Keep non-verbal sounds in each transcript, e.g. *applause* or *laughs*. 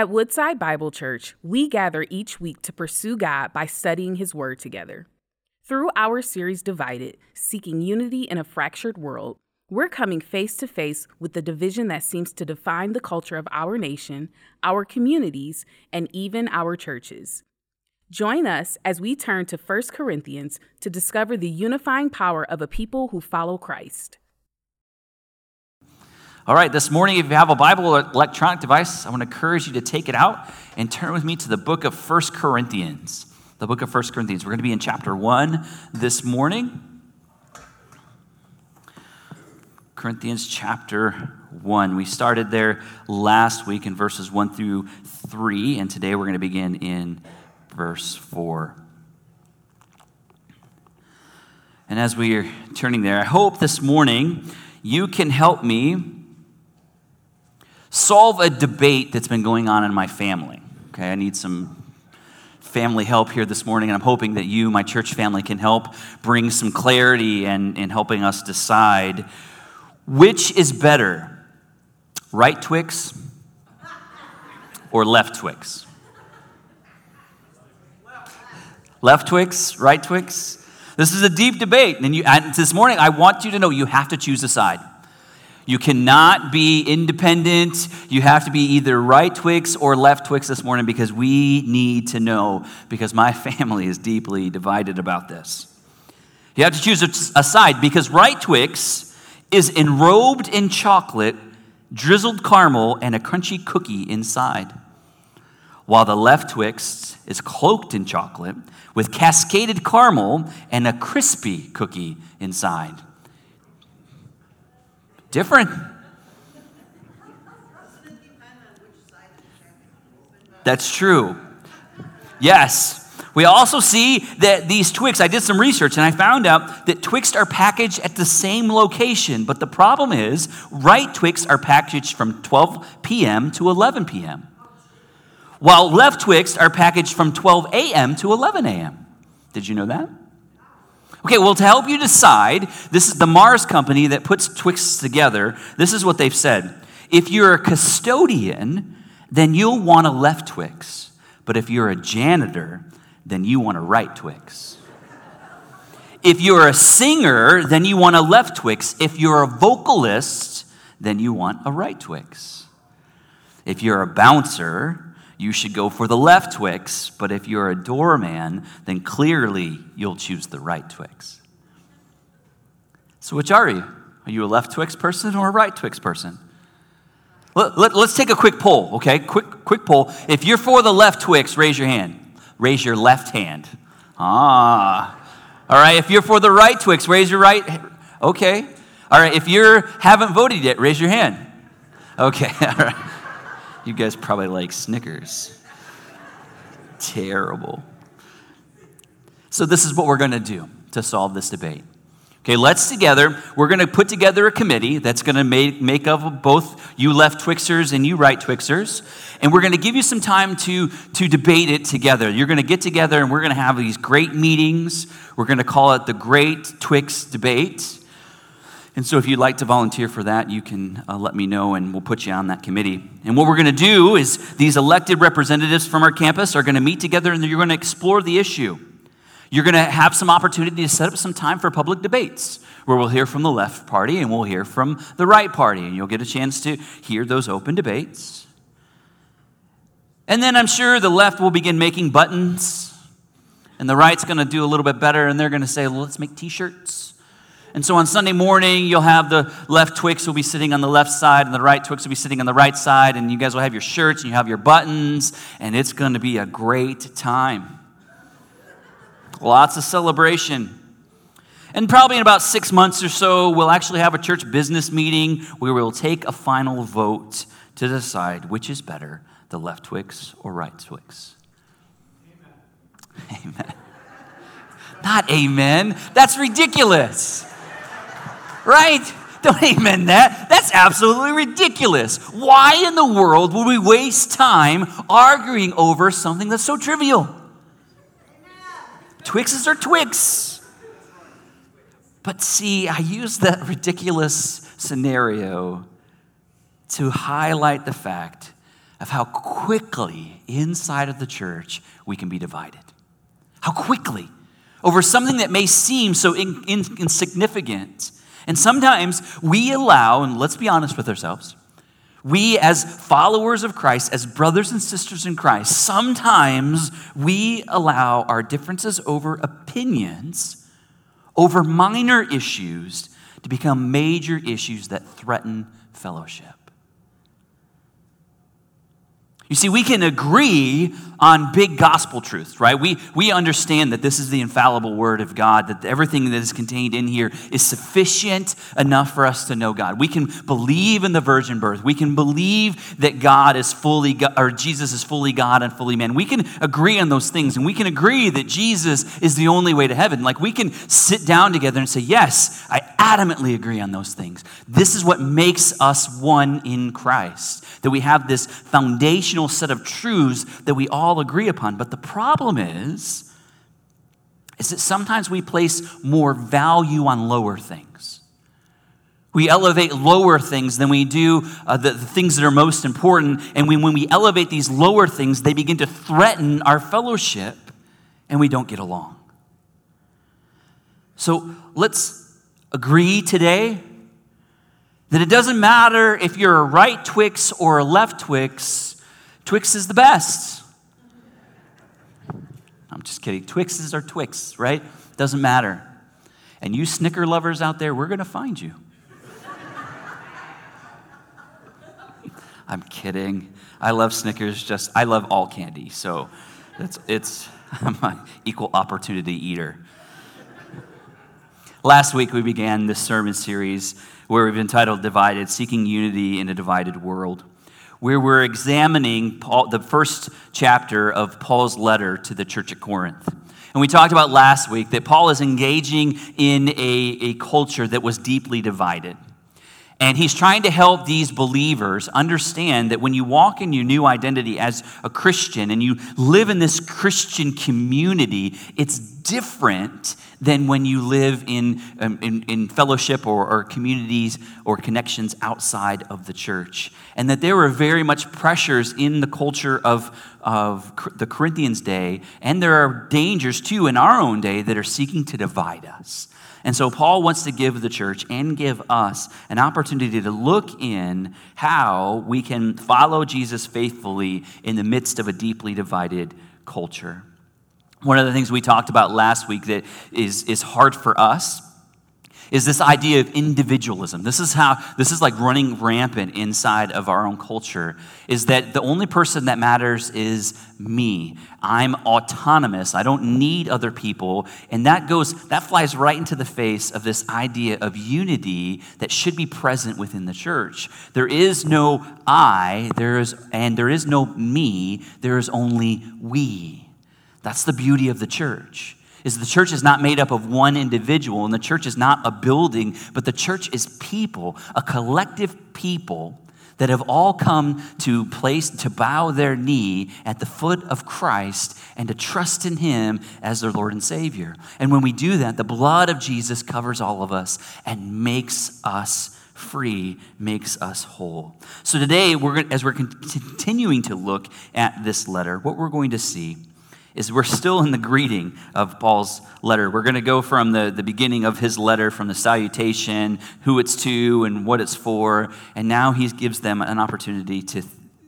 At Woodside Bible Church, we gather each week to pursue God by studying His Word together. Through our series Divided, Seeking Unity in a Fractured World, we're coming face to face with the division that seems to define the culture of our nation, our communities, and even our churches. Join us as we turn to 1 Corinthians to discover the unifying power of a people who follow Christ. All right, this morning, if you have a Bible or electronic device, I want to encourage you to take it out and turn with me to the book of 1 Corinthians. The book of 1 Corinthians. We're going to be in chapter 1 this morning. Corinthians chapter 1. We started there last week in verses 1 through 3, and today we're going to begin in verse 4. And as we are turning there, I hope this morning you can help me solve a debate that's been going on in my family. Okay, I need some family help here this morning, and I'm hoping that you, my church family, can help bring some clarity and in helping us decide which is better, right Twix or left Twix? Left Twix, right Twix? This is a deep debate. And, you, and this morning, I want you to know you have to choose a side. You cannot be independent. You have to be either right Twix or left Twix this morning because we need to know, because my *laughs* family is deeply divided about this. You have to choose a side because right Twix is enrobed in chocolate, drizzled caramel, and a crunchy cookie inside. While the left Twix is cloaked in chocolate with cascaded caramel and a crispy cookie inside. Different. That's true. Yes. We also see that these Twix, I did some research and I found out that Twix are packaged at the same location, but the problem is, right Twix are packaged from 12 p.m. to 11 p.m., while left Twix are packaged from 12 a.m. to 11 a.m. Did you know that? Okay, well, to help you decide, this is the Mars company that puts Twix together. This is what they've said. If you're a custodian, then you'll want a left Twix. But if you're a janitor, then you want a right Twix. If you're a singer, then you want a left Twix. If you're a vocalist, then you want a right Twix. If you're a bouncer, you should go for the left Twix, but if you're a doorman, then clearly you'll choose the right Twix. So, which are you? Are you a left Twix person or a right Twix person? Let, us let, take a quick poll, okay? Quick, quick poll. If you're for the left Twix, raise your hand raise your left hand. Ah. All right, if you're for the right Twix, raise your right. Okay. All right, if you haven't voted yet, raise your hand. Okay. *laughs* All right. You guys probably like Snickers. Terrible. So, this is what we're going to do to solve this debate. Okay, let's together, we're going to put together a committee that's going to make, make of both you left Twixers and you right Twixers. And we're going to give you some time to, to debate it together. You're going to get together and we're going to have these great meetings. We're going to call it the Great Twix Debate. And so, if you'd like to volunteer for that, you can uh, let me know and we'll put you on that committee. And what we're going to do is these elected representatives from our campus are going to meet together and you're going to explore the issue. You're going to have some opportunity to set up some time for public debates where we'll hear from the left party and we'll hear from the right party, and you'll get a chance to hear those open debates. And then I'm sure the left will begin making buttons, and the right's going to do a little bit better, and they're going to say, well, let's make t shirts. And so on Sunday morning, you'll have the left Twix will be sitting on the left side, and the right Twix will be sitting on the right side, and you guys will have your shirts and you have your buttons, and it's going to be a great time. Lots of celebration. And probably in about six months or so, we'll actually have a church business meeting where we'll take a final vote to decide which is better, the left Twix or right Twix. Amen. *laughs* amen. Not amen. That's ridiculous. Right? *laughs* Don't amen that. That's absolutely ridiculous. Why in the world would we waste time arguing over something that's so trivial? Twixes are Twix. But see, I use that *laughs* ridiculous scenario to highlight the fact of how quickly inside of the church we can be divided. How quickly over something that may seem so in, in, insignificant. And sometimes we allow, and let's be honest with ourselves, we as followers of Christ, as brothers and sisters in Christ, sometimes we allow our differences over opinions, over minor issues, to become major issues that threaten fellowship. You see, we can agree on big gospel truths, right? We, we understand that this is the infallible word of God, that everything that is contained in here is sufficient enough for us to know God. We can believe in the virgin birth. We can believe that God is fully, God, or Jesus is fully God and fully man. We can agree on those things, and we can agree that Jesus is the only way to heaven. Like we can sit down together and say, Yes, I adamantly agree on those things. This is what makes us one in Christ, that we have this foundational set of truths that we all agree upon. But the problem is, is that sometimes we place more value on lower things. We elevate lower things than we do uh, the, the, things that are most important. And we, when we elevate these lower things, they begin to threaten our fellowship and we don't get along. So let's agree today that it doesn't matter if you're a right Twix or a left Twix, Twix is the best. I'm just kidding. Twixes are Twix, right? Doesn't matter. And you Snicker lovers out there, we're going to find you. I'm kidding. I love Snickers. Just I love all candy, so it's it's *laughs* I'm an equal opportunity eater. Last week we began this sermon series where we've entitled "Divided: Seeking Unity in a Divided World." where we're examining Paul, the first chapter of Paul's letter to the church at Corinth. And we talked about last week that Paul is engaging in a, a culture that was deeply divided. And he's trying to help these believers understand that when you walk in your new identity as a Christian and you live in this Christian community, it's different than when you live in, um, in, in, fellowship or, or communities or connections outside of the church. And that there were very much pressures in the culture of, of the Corinthians' day, and there are dangers too in our own day that are seeking to divide us. And so Paul wants to give the church and give us an opportunity to look in how we can follow Jesus faithfully in the midst of a deeply divided culture. One of the things we talked about last week that is, is hard for us is this idea of individualism. This is how, this is like running rampant inside of our own culture, is that the only person that matters is me. I'm autonomous. I don't need other people. And that goes, that flies right into the face of this idea of unity that should be present within the church. There is no I, there is, and there is no me, there is only we. That's the beauty of the church is the church is not made up of one individual and the church is not a building but the church is people a collective people that have all come to place to bow their knee at the foot of Christ and to trust in him as their Lord and Savior. And when we do that, the blood of Jesus covers all of us and makes us free, makes us whole. So today, we're, as we're continuing to look at this letter, what we're going to see is we're still in the greeting of Paul's letter. We're going to go from the, the beginning of his letter, from the salutation, who it's to, and what it's for, and now he gives them an opportunity to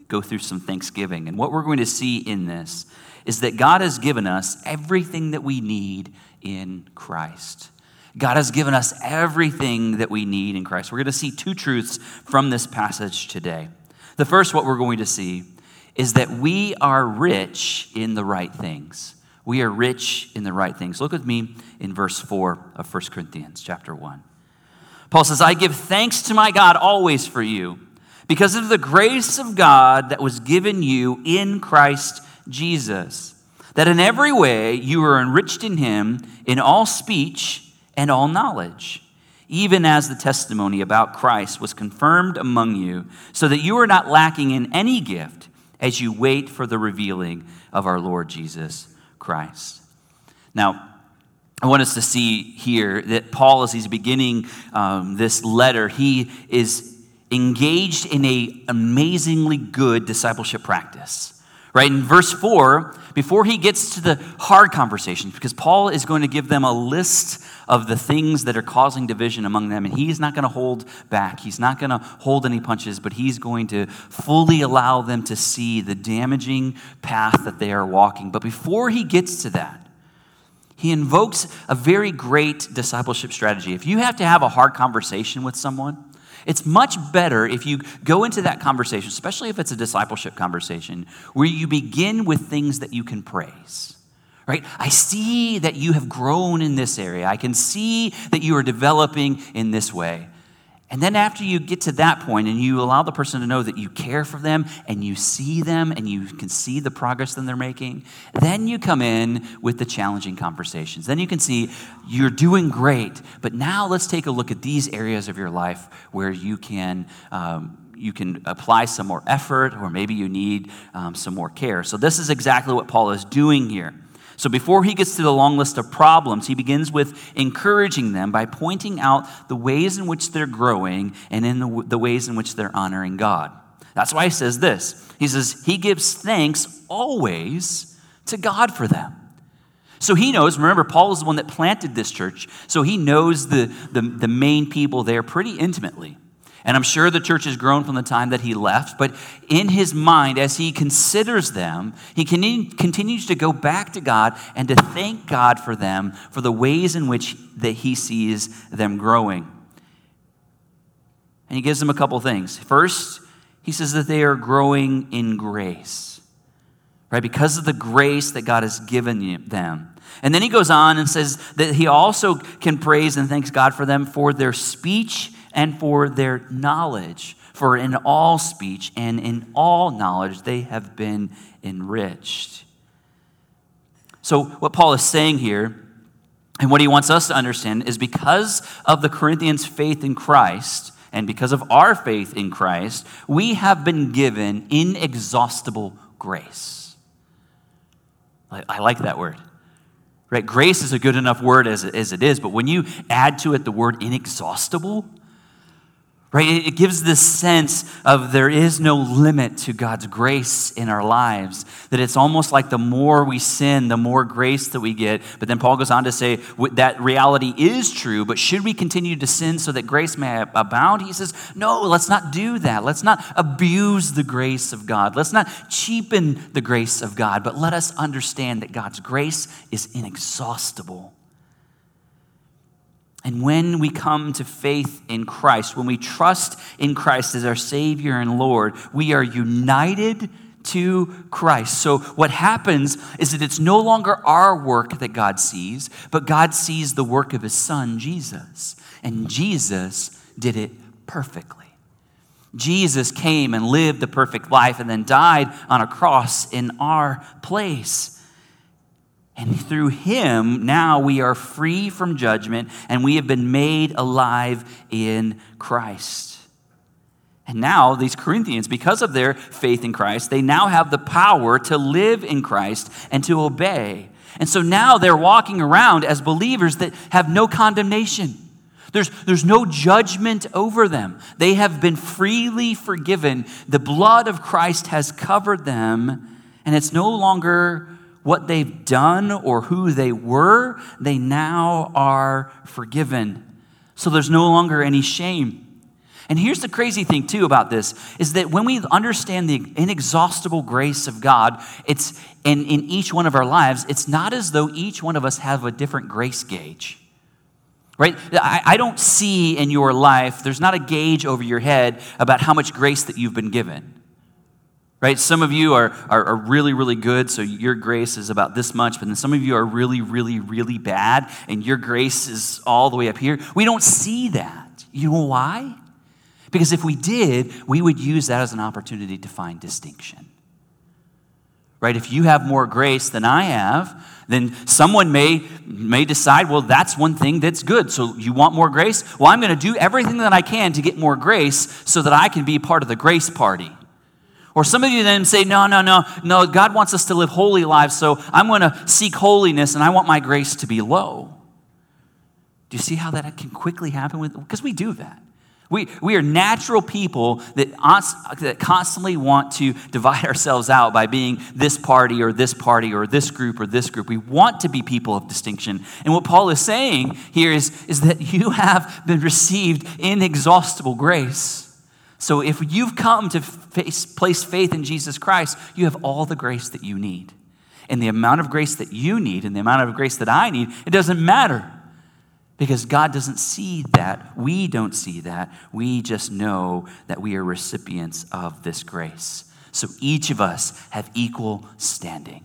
go through some thanksgiving. And what we're going to see in this is that God has given us everything that we need in Christ. God has given us everything that we need in Christ. We're going to see two truths from this passage today. The first, what we're going to see is that we are rich in the right things. We are rich in the right things. Look with me in verse 4 of 1 Corinthians chapter 1. Paul says, I give thanks to my God always for you because of the grace of God that was given you in Christ Jesus, that in every way you are enriched in him in all speech and all knowledge, even as the testimony about Christ was confirmed among you, so that you are not lacking in any gift as you wait for the revealing of our Lord Jesus Christ. Now, I want us to see here that Paul, as he's beginning um, this letter, he is engaged in a amazingly good discipleship practice. Right? In verse 4, before he gets to the hard conversations, because Paul is going to give them a list of the things that are causing division among them, and he's not going to hold back. He's not going to hold any punches, but he's going to fully allow them to see the damaging path that they are walking. But before he gets to that, he invokes a very great discipleship strategy. If you have to have a hard conversation with someone, it's much better if you go into that conversation, especially if it's a discipleship conversation, where you begin with things that you can praise. Right? I see that you have grown in this area. I can see that you are developing in this way. And then after you get to that point and you allow the person to know that you care for them and you see them and you can see the progress that they're making, then you come in with the challenging conversations. Then you can see you're doing great, but now let's take a look at these areas of your life where you can. Um, you can apply some more effort, or maybe you need um, some more care. So, this is exactly what Paul is doing here. So before he gets to the long list of problems, he begins with encouraging them by pointing out the ways in which they're growing and in the, the ways in which they're honoring God. That's why he says this. He says, He gives thanks always to God for them. So he knows, remember, Paul is the one that planted this church, so he knows the, the, the main people there pretty intimately. And I'm sure the church has grown from the time that he left, but in his mind, as he considers them, he continues to go back to God and to thank God for them for the ways in which that he sees them growing. And he gives them a couple things. First, he says that they are growing in grace, right? Because of the grace that God has given them. And then he goes on and says that he also can praise and thanks God for them for their speech and for their knowledge. For in all speech and in all knowledge they have been enriched. So, what Paul is saying here, and what he wants us to understand, is because of the Corinthians' faith in Christ, and because of our faith in Christ, we have been given inexhaustible grace. I like that word. Right? Grace is a good enough word as it is, but when you add to it the word inexhaustible, right? It gives this sense of there is no limit to God's grace in our lives. That it's almost like the more we sin, the more grace that we get. But then Paul goes on to say that reality is true, but should we continue to sin so that grace may abound? He says, no, let's not do that. Let's not abuse the grace of God. Let's not cheapen the grace of God, but let us understand that God's grace is inexhaustible. And when we come to faith in Christ, when we trust in Christ as our Savior and Lord, we are united to Christ. So, what happens is that it's no longer our work that God sees, but God sees the work of His Son, Jesus. And Jesus did it perfectly. Jesus came and lived the perfect life and then died on a cross in our place. And through him, now we are free from judgment and we have been made alive in Christ. And now, these Corinthians, because of their faith in Christ, they now have the power to live in Christ and to obey. And so now they're walking around as believers that have no condemnation. There's, there's no judgment over them. They have been freely forgiven. The blood of Christ has covered them, and it's no longer what they've done or who they were, they now are forgiven. So there's no longer any shame. And here's the crazy thing too about this is that when we understand the inexhaustible grace of God, it's in, in each one of our lives, it's not as though each one of us have a different grace gauge. Right? I, I don't see in your life, there's not a gauge over your head about how much grace that you've been given right? Some of you are, are, are, really, really good, so your grace is about this much, but then some of you are really, really, really bad, and your grace is all the way up here. We don't see that. You know why? Because if we did, we would use that as an opportunity to find distinction. Right? If you have more grace than I have, then someone may, may decide, well, that's one thing that's good. So you want more grace? Well, I'm going to do everything that I can to get more grace so that I can be part of the grace party. Or some of you then say, no, no, no, no, God wants us to live holy lives, so I'm going to seek holiness and I want my grace to be low. Do you see how that can quickly happen with because we do that. We, we are natural people that, that constantly want to divide *laughs* ourselves out by being this party or this party or this group or this group. We want to be people of distinction. And what Paul is saying here is, is that you have been received inexhaustible grace. So if you've come to face, place faith in Jesus Christ, you have all the grace that you need. And the amount of grace that you need and the amount of grace that I need, it doesn't matter because God doesn't see that. We don't see that. We just know that we are recipients of this grace. So each of us have equal standing.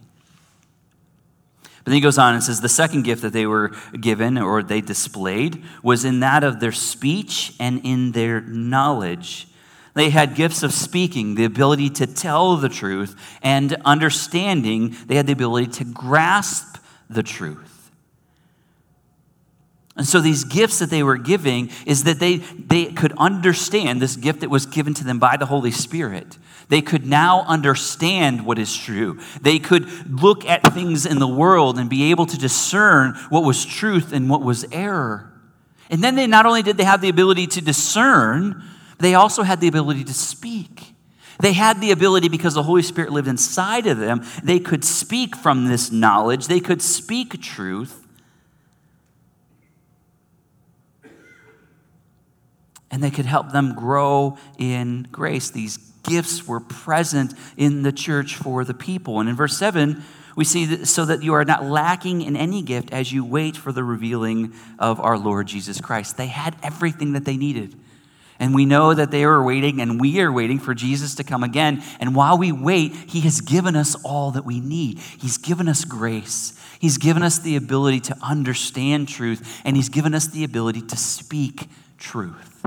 But then he goes on and says the second gift that they were given or they displayed was in that of their speech and in their knowledge. They had gifts of speaking, the ability to tell the truth, and understanding. They had the ability to grasp the truth. And so these gifts that they were giving is that they, they could understand this gift that was given to them by the Holy Spirit. They could now understand what is true. They could look at things in the world and be able to discern what was truth and what was error. And then they not only did they have the ability to discern, they also had the ability to speak. They had the ability, because the Holy Spirit lived inside of them, they could speak from this knowledge, they could speak truth. and they could help them grow in grace. These gifts were present in the church for the people. And in verse 7, we see that so that you are not lacking in any gift as you wait for the revealing of our Lord Jesus Christ. They had everything that they needed. And we know that they are waiting, and we are waiting for Jesus to come again. And while we wait, He has given us all that we need. He's given us grace, He's given us the ability to understand truth, and He's given us the ability to speak truth.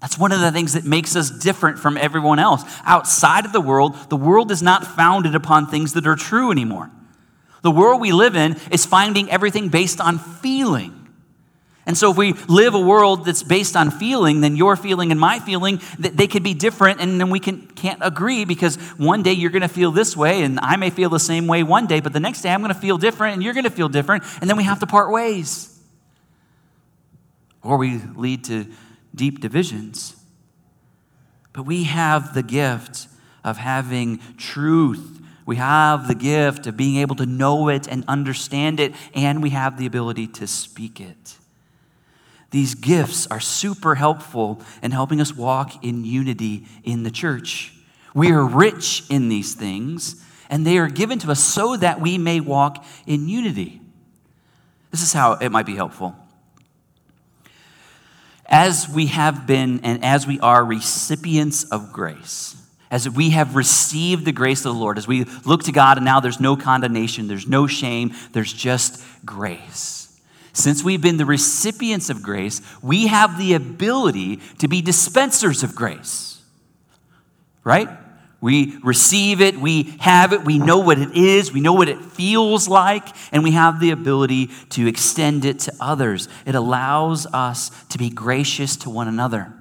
That's one of the things that makes us different from everyone else. Outside of the world, the world is not founded upon things that are true anymore. The world we live in is finding everything based on feeling. And so, if we live a world that's based on feeling, then your feeling and my feeling, they could be different, and then we can, can't agree because one day you're going to feel this way, and I may feel the same way one day, but the next day I'm going to feel different, and you're going to feel different, and then we have to part ways. Or we lead to deep divisions. But we have the gift of having truth. We have the gift of being able to know it and understand it, and we have the ability to speak it. These gifts are super helpful in helping us walk in unity in the church. We are rich in these things, and they are given to us so that we may walk in unity. This is how it might be helpful as we have been and as we are recipients of grace, as we have received the grace of the Lord, as we look to God and now there's no condemnation, there's no shame, there's just grace. Since we've been the recipients of grace, we have the ability to be dispensers of grace. Right? We receive it, we have it, we know what it is, we know what it feels like, and we have the ability to extend it to others. It allows us to be gracious to one another.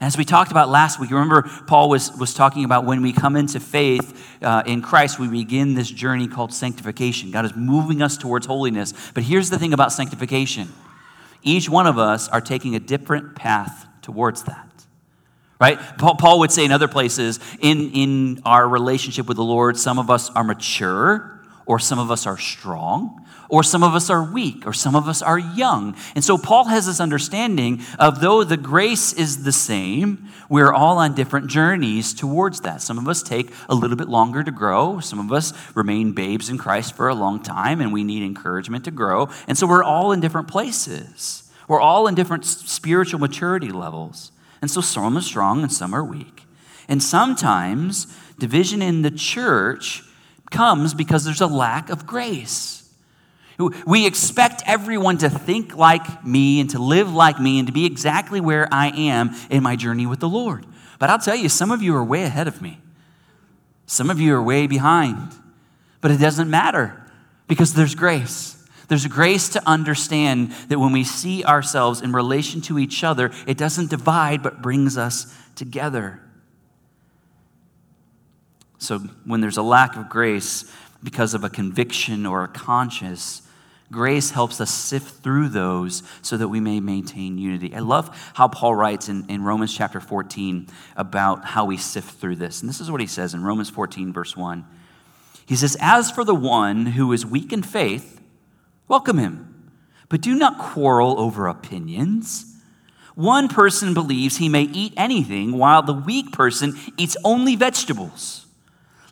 As we talked about last week, remember Paul was, was talking about when we come into faith uh, in Christ, we begin this journey called sanctification. God is moving us towards holiness. But here's the thing about sanctification each one of us are taking a different path towards that right paul would say in other places in, in our relationship with the lord some of us are mature or some of us are strong or some of us are weak or some of us are young. And so paul has this understanding of though the grace is the same we're all on different journeys towards that. Some of us take a little bit longer to grow. Some of us remain babes in christ for a long time and we need encouragement to grow. And so we're all in different places. We're all in different spiritual maturity levels. And so some are strong and some are weak. And sometimes division in the church comes because there's a lack of grace. We expect everyone to think like me and to live like me and to be exactly where I am in my journey with the Lord. But I'll tell you, some of you are way ahead of me. Some of you are way behind. But it doesn't matter because there's grace. There's grace to understand that when we see ourselves in relation to each other, it doesn't divide but brings us together. So when there's a lack of grace because of a conviction or a conscience, Grace helps us sift through those so that we may maintain unity. I love how Paul writes in, in Romans chapter 14 about how we sift through this. And this is what he says in Romans 14, verse 1. He says, As for the one who is weak in faith, welcome him, but do not quarrel over opinions. One person believes he may eat anything, while the weak person eats only vegetables.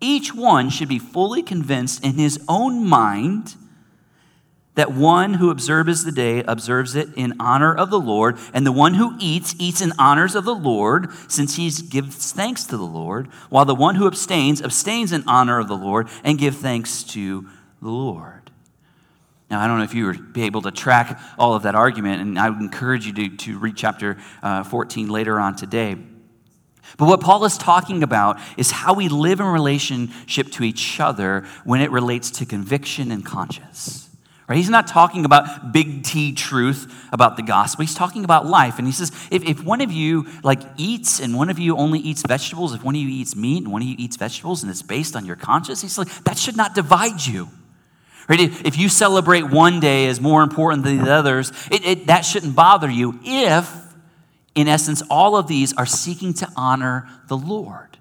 Each one should be fully convinced in his own mind that one who observes the day observes it in honor of the Lord, and the one who eats, eats in honors of the Lord, since he gives thanks to the Lord, while the one who abstains, abstains in honor of the Lord, and give thanks to the Lord. Now, I don't know if you be able to track all of that argument, and I would encourage you to, to read chapter uh, 14 later on today. But what Paul is talking about is how we live in relationship to each other when it relates to conviction and conscience. Right? He's not talking about big T truth about the gospel. He's talking about life. And he says, if, if one of you like eats and one of you only eats vegetables, if one of you eats meat and one of you eats vegetables and it's based on your conscience, he's like, that should not divide you. Right? If you celebrate one day as more important than the others, it, it, that shouldn't bother you if, in essence, all of these are seeking to honor the Lord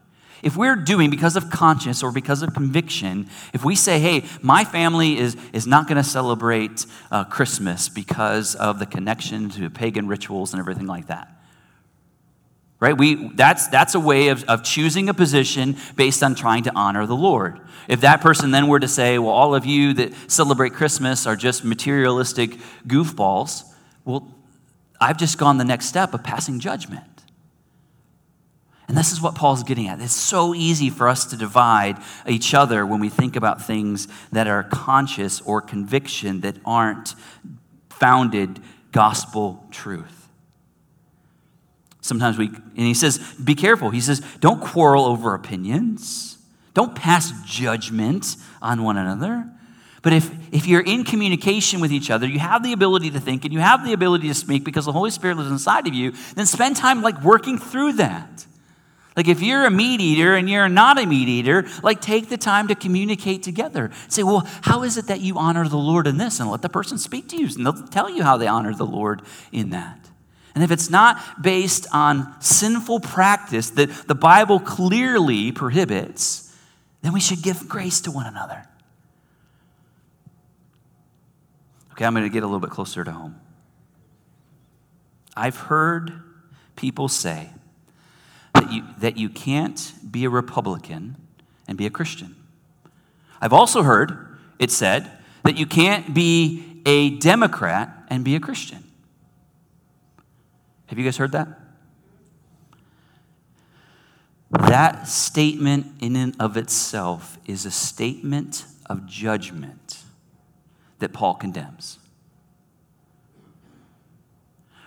if we're doing because of conscience or because of conviction, if we say, hey, my family is, is not going to celebrate uh, Christmas because of the connection to pagan rituals and everything like that. Right? We, that's, that's a way of, of choosing a position based on trying to honor the Lord. If that person then were to say, well, all of you that celebrate Christmas are just materialistic goofballs, well, I've just gone the next step of passing judgment. And this is what Paul's getting at. It's so easy for us to divide each other when we think about things that are conscious or conviction that aren't founded gospel truth. Sometimes we, and he says, be careful. He says, don't quarrel over opinions, don't pass judgment on one another. But if, if you're in communication with each other, you have the ability to think and you have the ability to speak because the Holy Spirit lives inside of you, then spend time like working through that. Like if you're a meat eater and you're not a meat eater, like take the time to communicate together. Say, well, how is it that you honor the Lord in this? And let the person speak to you, and they'll tell you how they honor the Lord in that. And if it's not based on sinful practice that the Bible clearly prohibits, then we should give grace to one another. Okay, I'm going to get a little bit closer to home. I've heard people say, that you, that you can't be a Republican and be a Christian. I've also heard it said that you can't be a Democrat and be a Christian. Have you guys heard that? That statement, in and of itself, is a statement of judgment that Paul condemns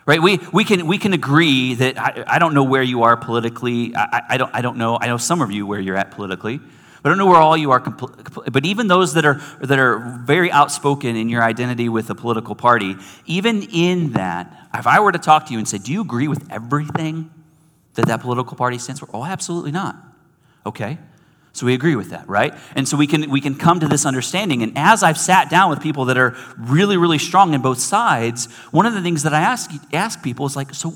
right? We, we, can, we can agree that I, I don't know where you are politically. I, I, don't, I don't know. I know some of you where you're at politically. But I don't know where all you are. But even those that are, that are very outspoken in your identity with a political party, even in that, if I were to talk to you and say, Do you agree with everything that that political party stands for? Oh, absolutely not. Okay. So we agree with that, right? And so we can we can come to this understanding. And as I've sat down with people that are really really strong in both sides, one of the things that I ask ask people is like, so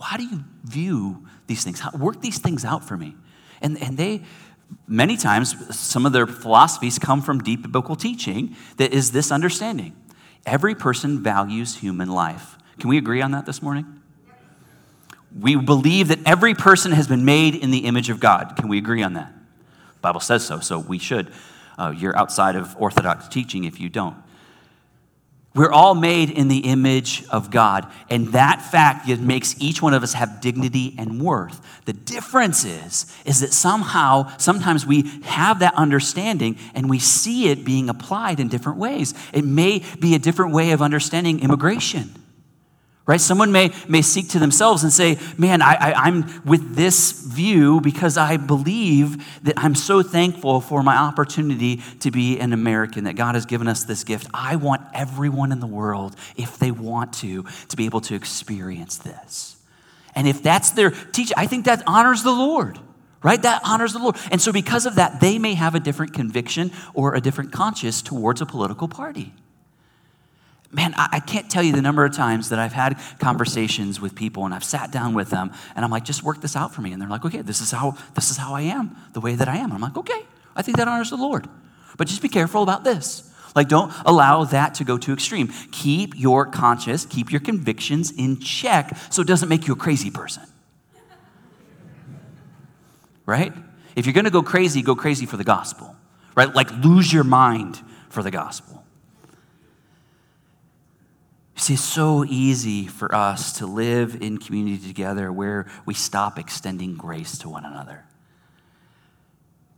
how do you view these things? How, work these things out for me. And and they many times some of their philosophies come from deep biblical teaching that is this understanding. Every person values human life. Can we agree on that this morning? We believe that every person has been made in the image of God. Can we agree on that? Bible says so, so we should. Uh, you're outside of orthodox teaching if you don't. We're all made in the image of God, and that fact makes each one of us have dignity and worth. The difference is, is that somehow, sometimes we have that understanding and we see it being applied in different ways. It may be a different way of understanding immigration right? Someone may, may seek to themselves and say, Man, I, I, I'm with this view because I believe that I'm so thankful for my opportunity to be an American, that God has given us this gift. I want everyone in the world, if they want to, to be able to experience this. And if that's their teaching, I think that honors the Lord right? That honors the Lord. And so, because of that, they may have a different conviction or a different conscience towards a political party. Man, I, I can't tell you the number of times that I've had conversations with people and I've sat down with them and I'm like, just work this out for me. And they're like, okay, this is how this is how I am, the way that I am. I'm like, okay, I think that honors the Lord. But just be careful about this. Like, don't allow that to go too extreme. Keep your conscience, keep your convictions in check so it doesn't make you a crazy person. Right? If you're gonna go crazy, go crazy for the gospel, right? Like, lose your mind for the gospel. See, it's so easy for us to live in community together where we stop extending grace to one another.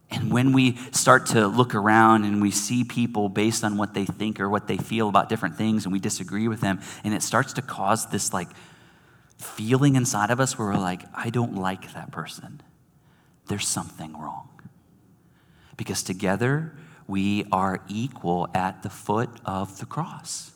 And when we start to look around and we see people based on what they think or what they feel about different things and we disagree with them, and it starts to cause this like feeling inside of us where we're like, I don't like that person. There's something wrong. Because together we are equal at the foot of the cross.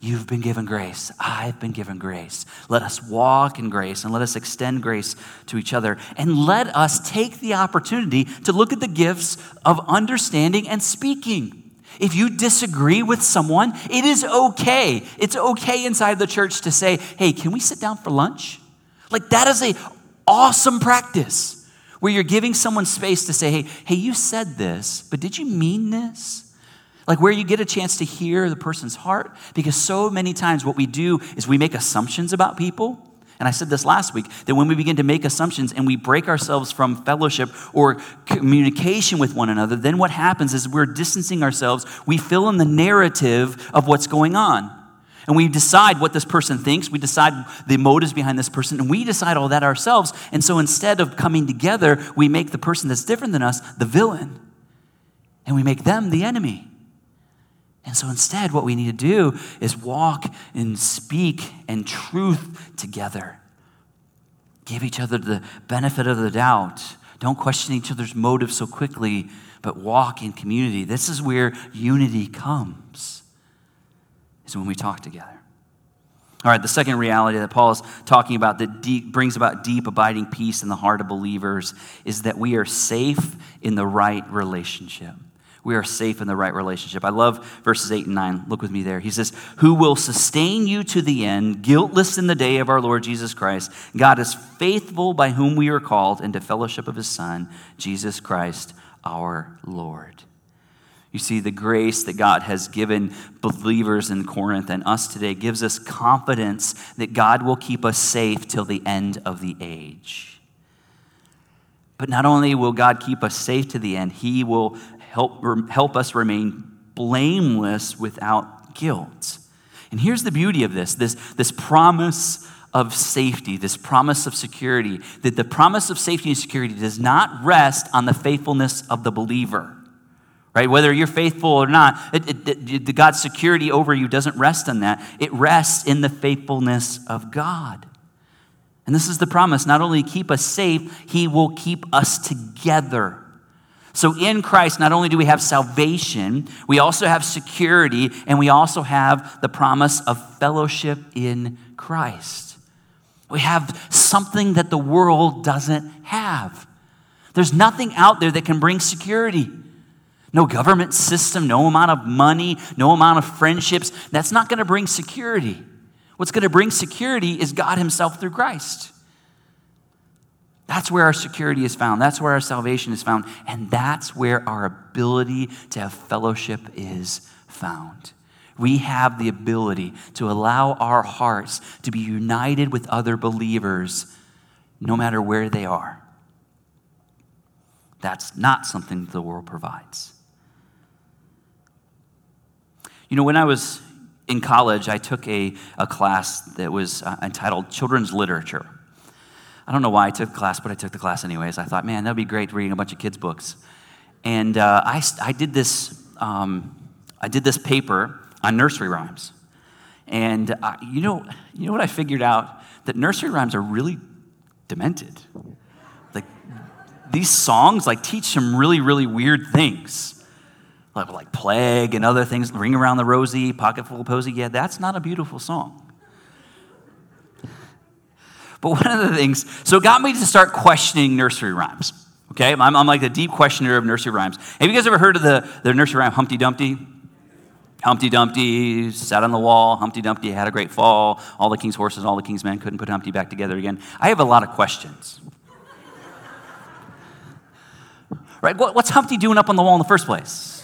You've been given grace. I've been given grace. Let us walk in grace and let us extend grace to each other. And let us take the opportunity to look at the gifts of understanding and speaking. If you disagree with someone, it is okay. It's okay inside the church to say, hey, can we sit down for lunch? Like, that is a awesome practice where you're giving someone space to say, hey, hey, you said this, but did you mean this? Like where you get a chance to hear the person's heart. Because so many times what we do is we make assumptions about people. And I said this last week that when we begin to make assumptions and we break ourselves from fellowship or communication with one another, then what happens is we're distancing ourselves. We fill in the narrative of what's going on. And we decide what this person thinks. We decide the motives behind this person. And we decide all that ourselves. And so instead of coming together, we make the person that's different than us the villain. And we make them the enemy. And so instead, what we need to do is walk and speak and truth together. Give each other the benefit of the doubt. Don't question each other's motives so quickly, but walk in community. This is where unity comes, is when we talk together. All right, the second reality that Paul is talking about that deep, brings about deep, abiding peace in the heart of believers is that we are safe in the right relationship we are safe in the right relationship. I love verses 8 and 9. Look with me there. He says, Who will sustain you to the end, guiltless in the day of our Lord Jesus Christ. God is faithful by whom we are called into fellowship of his Son, Jesus Christ, our Lord. You see, the grace that God has given believers in Corinth and us today gives us confidence that God will keep us safe till the end of the age. But not only will God keep us safe to the end, He will help, help us remain blameless without guilt. And here's the beauty of this this, this promise of safety, this promise of security, that the promise of safety and security does not rest on the faithfulness of the believer. Right? Whether you're faithful or not, it, it, it, God's security over you doesn't rest on that. It rests in the faithfulness of God. And this is the promise not only keep us safe, He will keep us together so in Christ, not only do we have salvation, we also have security, and we also have the promise of fellowship in Christ. We have something that the world doesn't have. There's nothing out there that can bring security. No government system, no amount of money, no amount of friendships. That's not going to bring security. What's going to bring security is God Himself through Christ. That's where our security is found. That's where our salvation is found. And that's where our ability to have fellowship is found. We have the ability to allow our hearts to be united with other believers no matter where they are. That's not something the world provides. You know, when I was in college, I took a, a class that was uh, entitled Children's Literature. I don't know why I took the class, but I took the class anyways. I thought, man, that'd be great reading a bunch of kids' books. And uh, I, I, did this, um, I did this paper on nursery rhymes. And uh, you, know, you know what I figured out? That nursery rhymes are really demented. Like, these songs like teach some really, really weird things like, like plague and other things, ring around the rosy, pocket full of posy. Yeah, that's not a beautiful song. But one of the things, so it got me to start questioning nursery rhymes. Okay, I'm, I'm like the deep questioner of nursery rhymes. Have you guys ever heard of the, the nursery rhyme Humpty Dumpty? Humpty Dumpty sat on the wall. Humpty Dumpty had a great fall. All the king's horses, all the king's men couldn't put Humpty back together again. I have a lot of questions. right? What's Humpty doing up on the wall in the first place?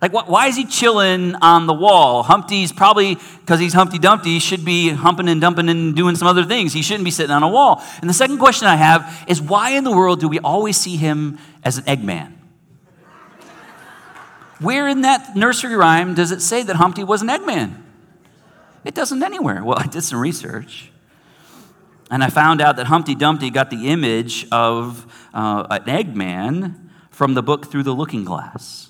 Like, why is he chilling on the wall? Humpty's probably, because he's Humpty Dumpty, should be humping and dumping and doing some other things. He shouldn't be sitting on a wall. And the second question I have is why in the world do we always see him as an Eggman? Where in that nursery rhyme does it say that Humpty was an Eggman? It doesn't anywhere. Well, *laughs* I did some research. And I found out that Humpty Dumpty got the image of uh, an Eggman from the book Through the Looking Glass.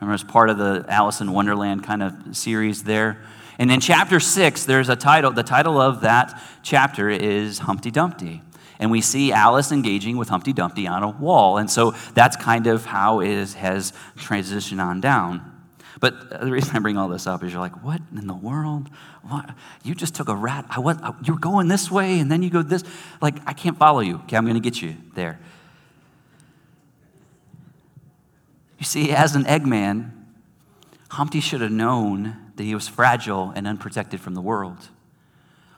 Remember, as part of the Alice in Wonderland kind of series there. And in chapter six, there's a title. The title of that chapter is Humpty Dumpty. And we see Alice engaging with Humpty Dumpty on a wall. And so that's kind of how it has transitioned on down. But the reason I bring all this up is you're like, what in the world? What? You just took a rat. I, what, you're going this way and then you go this. Like, I can't follow you. Okay, I'm going to get you there. You see, as an Eggman, Humpty should have known that he was fragile and unprotected from the world.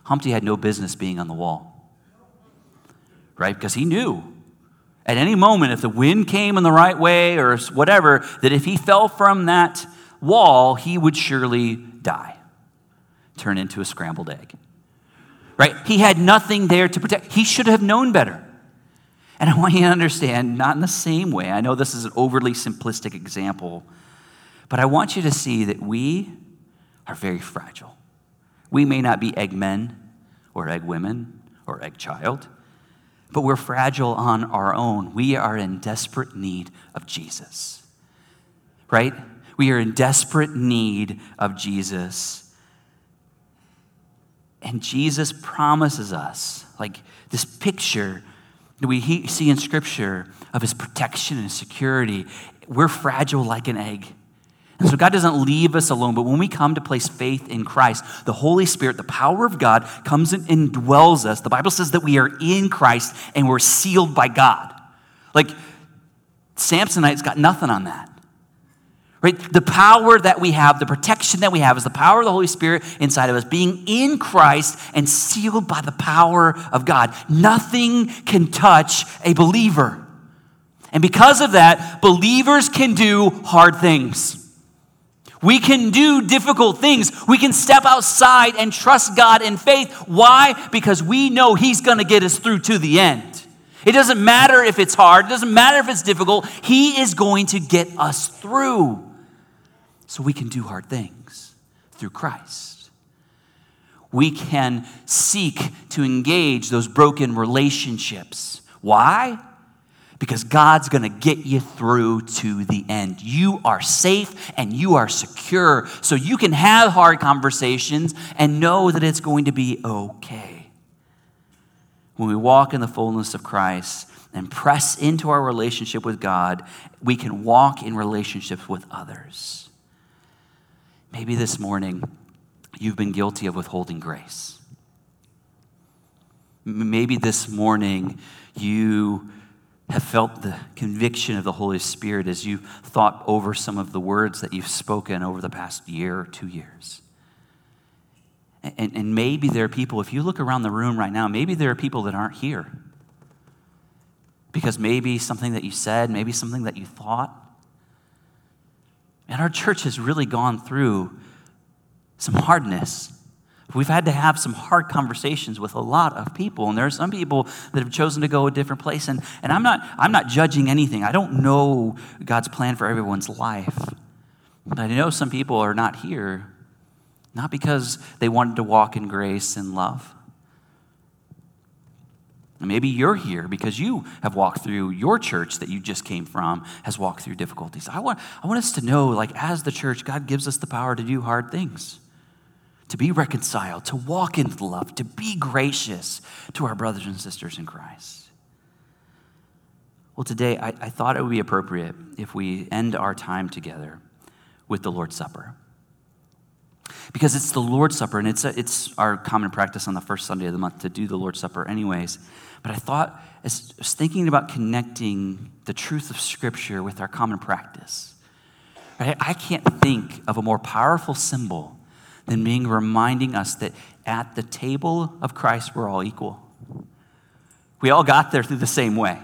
Humpty had no business being on the wall, right? Because he knew at any moment, if the wind came in the right way or whatever, that if he fell from that wall, he would surely die, turn into a scrambled egg. Right? He had nothing there to protect. He should have known better. And I want you to understand, not in the same way, I know this is an overly simplistic example, but I want you to see that we are very fragile. We may not be egg men or egg women or egg child, but we're fragile on our own. We are in desperate need of Jesus, right? We are in desperate need of Jesus. And Jesus promises us, like this picture we see in Scripture of his protection and security. We're fragile like an egg. And so God doesn't leave us alone, but when we come to place faith in Christ, the Holy Spirit, the power of God, comes and indwells us. The Bible says that we are in Christ and we're sealed by God. Like, Samsonite's got nothing on that. Right? The power that we have, the protection that we have, is the power of the Holy Spirit inside of us, being in Christ and sealed by the power of God. Nothing can touch a believer. And because of that, believers can do hard things. We can do difficult things. We can step outside and trust God in faith. Why? Because we know He's going to get us through to the end. It doesn't matter if it's hard, it doesn't matter if it's difficult. He is going to get us through so we can do hard things through Christ. We can seek to engage those broken relationships. Why? Because God's going to get you through to the end. You are safe and you are secure, so you can have hard conversations and know that it's going to be okay. When we walk in the fullness of Christ and press into our relationship with God, we can walk in relationships with others. Maybe this morning you've been guilty of withholding grace. Maybe this morning you have felt the conviction of the Holy Spirit as you thought over some of the words that you've spoken over the past year or two years. And, and maybe there are people, if you look around the room right now, maybe there are people that aren't here. Because maybe something that you said, maybe something that you thought, and our church has really gone through some hardness. We've had to have some hard conversations with a lot of people, and there are some people that have chosen to go a different place. And, and I'm, not, I'm not judging anything. I don't know God's plan for everyone's life. But I know some people are not here not because they wanted to walk in grace and love. Maybe you're here because you have walked through your church that you just came from, has walked through difficulties. I want, I want us to know, like, as the church, God gives us the power to do hard things, to be reconciled, to walk in love, to be gracious to our brothers and sisters in Christ. Well, today, I, I thought it would be appropriate if we end our time together with the Lord's Supper. Because it's the Lord's Supper, and it's, a, it's our common practice on the first Sunday of the month to do the Lord's Supper, anyways. But I thought, as I was thinking about connecting the truth of Scripture with our common practice, right, I can't think of a more powerful symbol than being reminding us that at the table of Christ, we're all equal. We all got there through the same way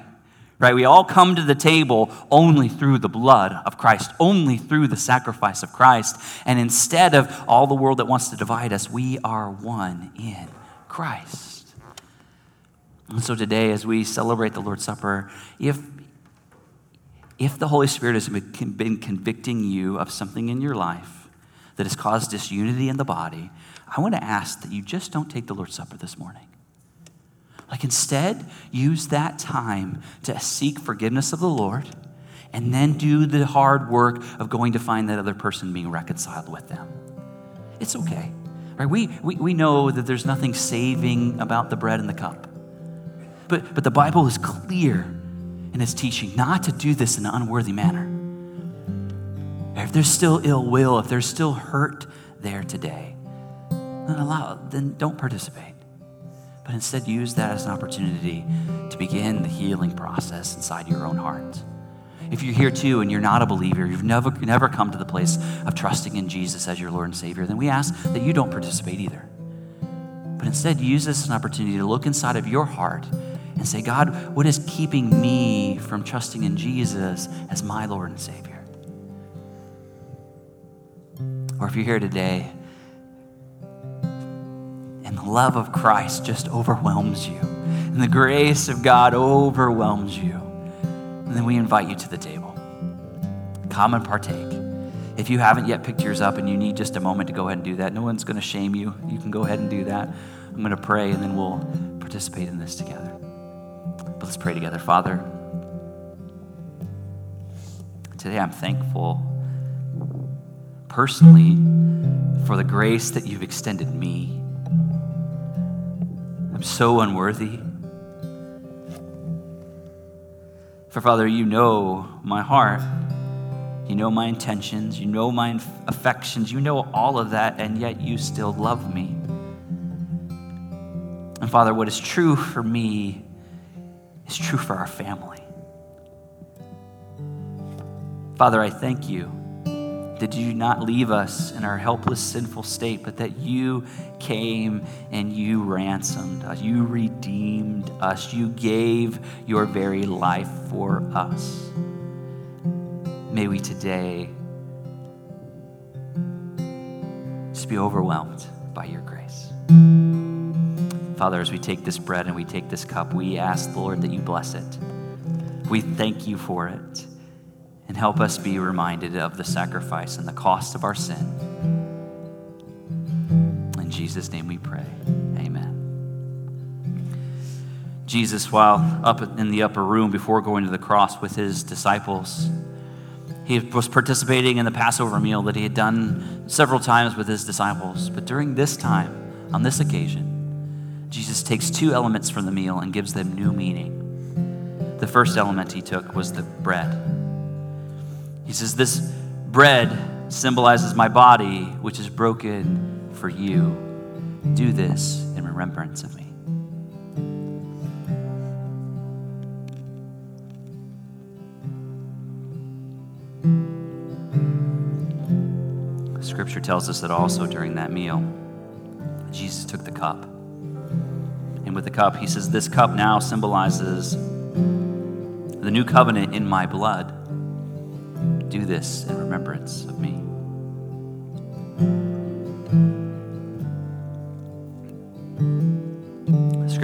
right? We all come to the table only through the blood of Christ, only through the sacrifice of Christ. And instead of all the world that wants to divide us, we are one in Christ. And so today, as we celebrate the Lord's Supper, if if the Holy Spirit has been convicting you of something in your life that has caused disunity in the body, I want to ask that you just don't take the Lord's Supper this morning. Like instead, use that time to seek forgiveness of the Lord and then do the hard work of going to find that other person being reconciled with them. It's okay. Right? We, we, we know that there's nothing saving about the bread and the cup. But, but the Bible is clear in its teaching not to do this in an unworthy manner. If there's still ill will, if there's still hurt there today, then allow, then don't participate but instead use that as an opportunity to begin the healing process inside your own heart. If you're here too and you're not a believer, you've never, never come to the place of trusting in Jesus as your Lord and Savior, then we ask that you don't participate either. But instead, use this as an opportunity to look inside of your heart and say, God, what is keeping me from trusting in Jesus as my Lord and Savior? Or if you're here today and the love of Christ just overwhelms you, and the grace of God overwhelms you, then we invite you to the table. Come and partake. If you haven't yet picked yours up and you need just a moment to go ahead and do that, no one's going to shame you. You can go ahead and do that. I'm going to pray and then we'll participate in this together. But let's pray together. Father, today I'm thankful personally for the grace that you've extended me I'm so unworthy. For Father, you know my heart. You know my intentions. You know my affections. You know all of that, and yet you still love me. And Father, what is true for me is true for our family. Father, I thank you that you did not leave us in our helpless, sinful state, but that you came and you ransomed us. You redeemed us. You gave your very life for us. May we today just be overwhelmed by your grace. Father, as we take this bread and we take this cup, we ask, Lord, that you bless it. We thank you for it and help us be reminded of the sacrifice and the cost of our sin. In Jesus' name we pray. Amen. Jesus, while up in the upper room before going to the cross with his disciples, he was participating in the Passover meal that he had done several times with his disciples. But during this time, on this occasion, Jesus takes two elements from the meal and gives them new meaning. The first element he took was the bread. He says, This bread symbolizes my body, which is broken for you. Do this in remembrance of me. Scripture tells us that also during that meal, Jesus took the cup. With the cup, he says, This cup now symbolizes the new covenant in my blood. Do this in remembrance of me.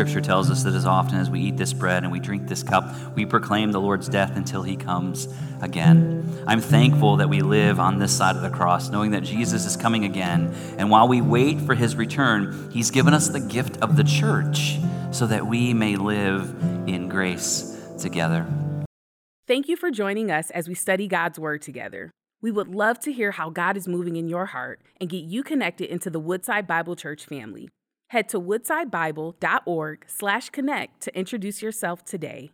Scripture tells us that as often as we eat this bread and we drink this cup, we proclaim the Lord's death until he comes again. I'm thankful that we live on this side of the cross, knowing that Jesus is coming again. And while we wait for his return, he's given us the gift of the church so that we may live in grace together. Thank you for joining us as we study God's Word together. We would love to hear how God is moving in your heart and get you connected into the Woodside Bible Church family. Head to woodsidebible.org slash connect to introduce yourself today.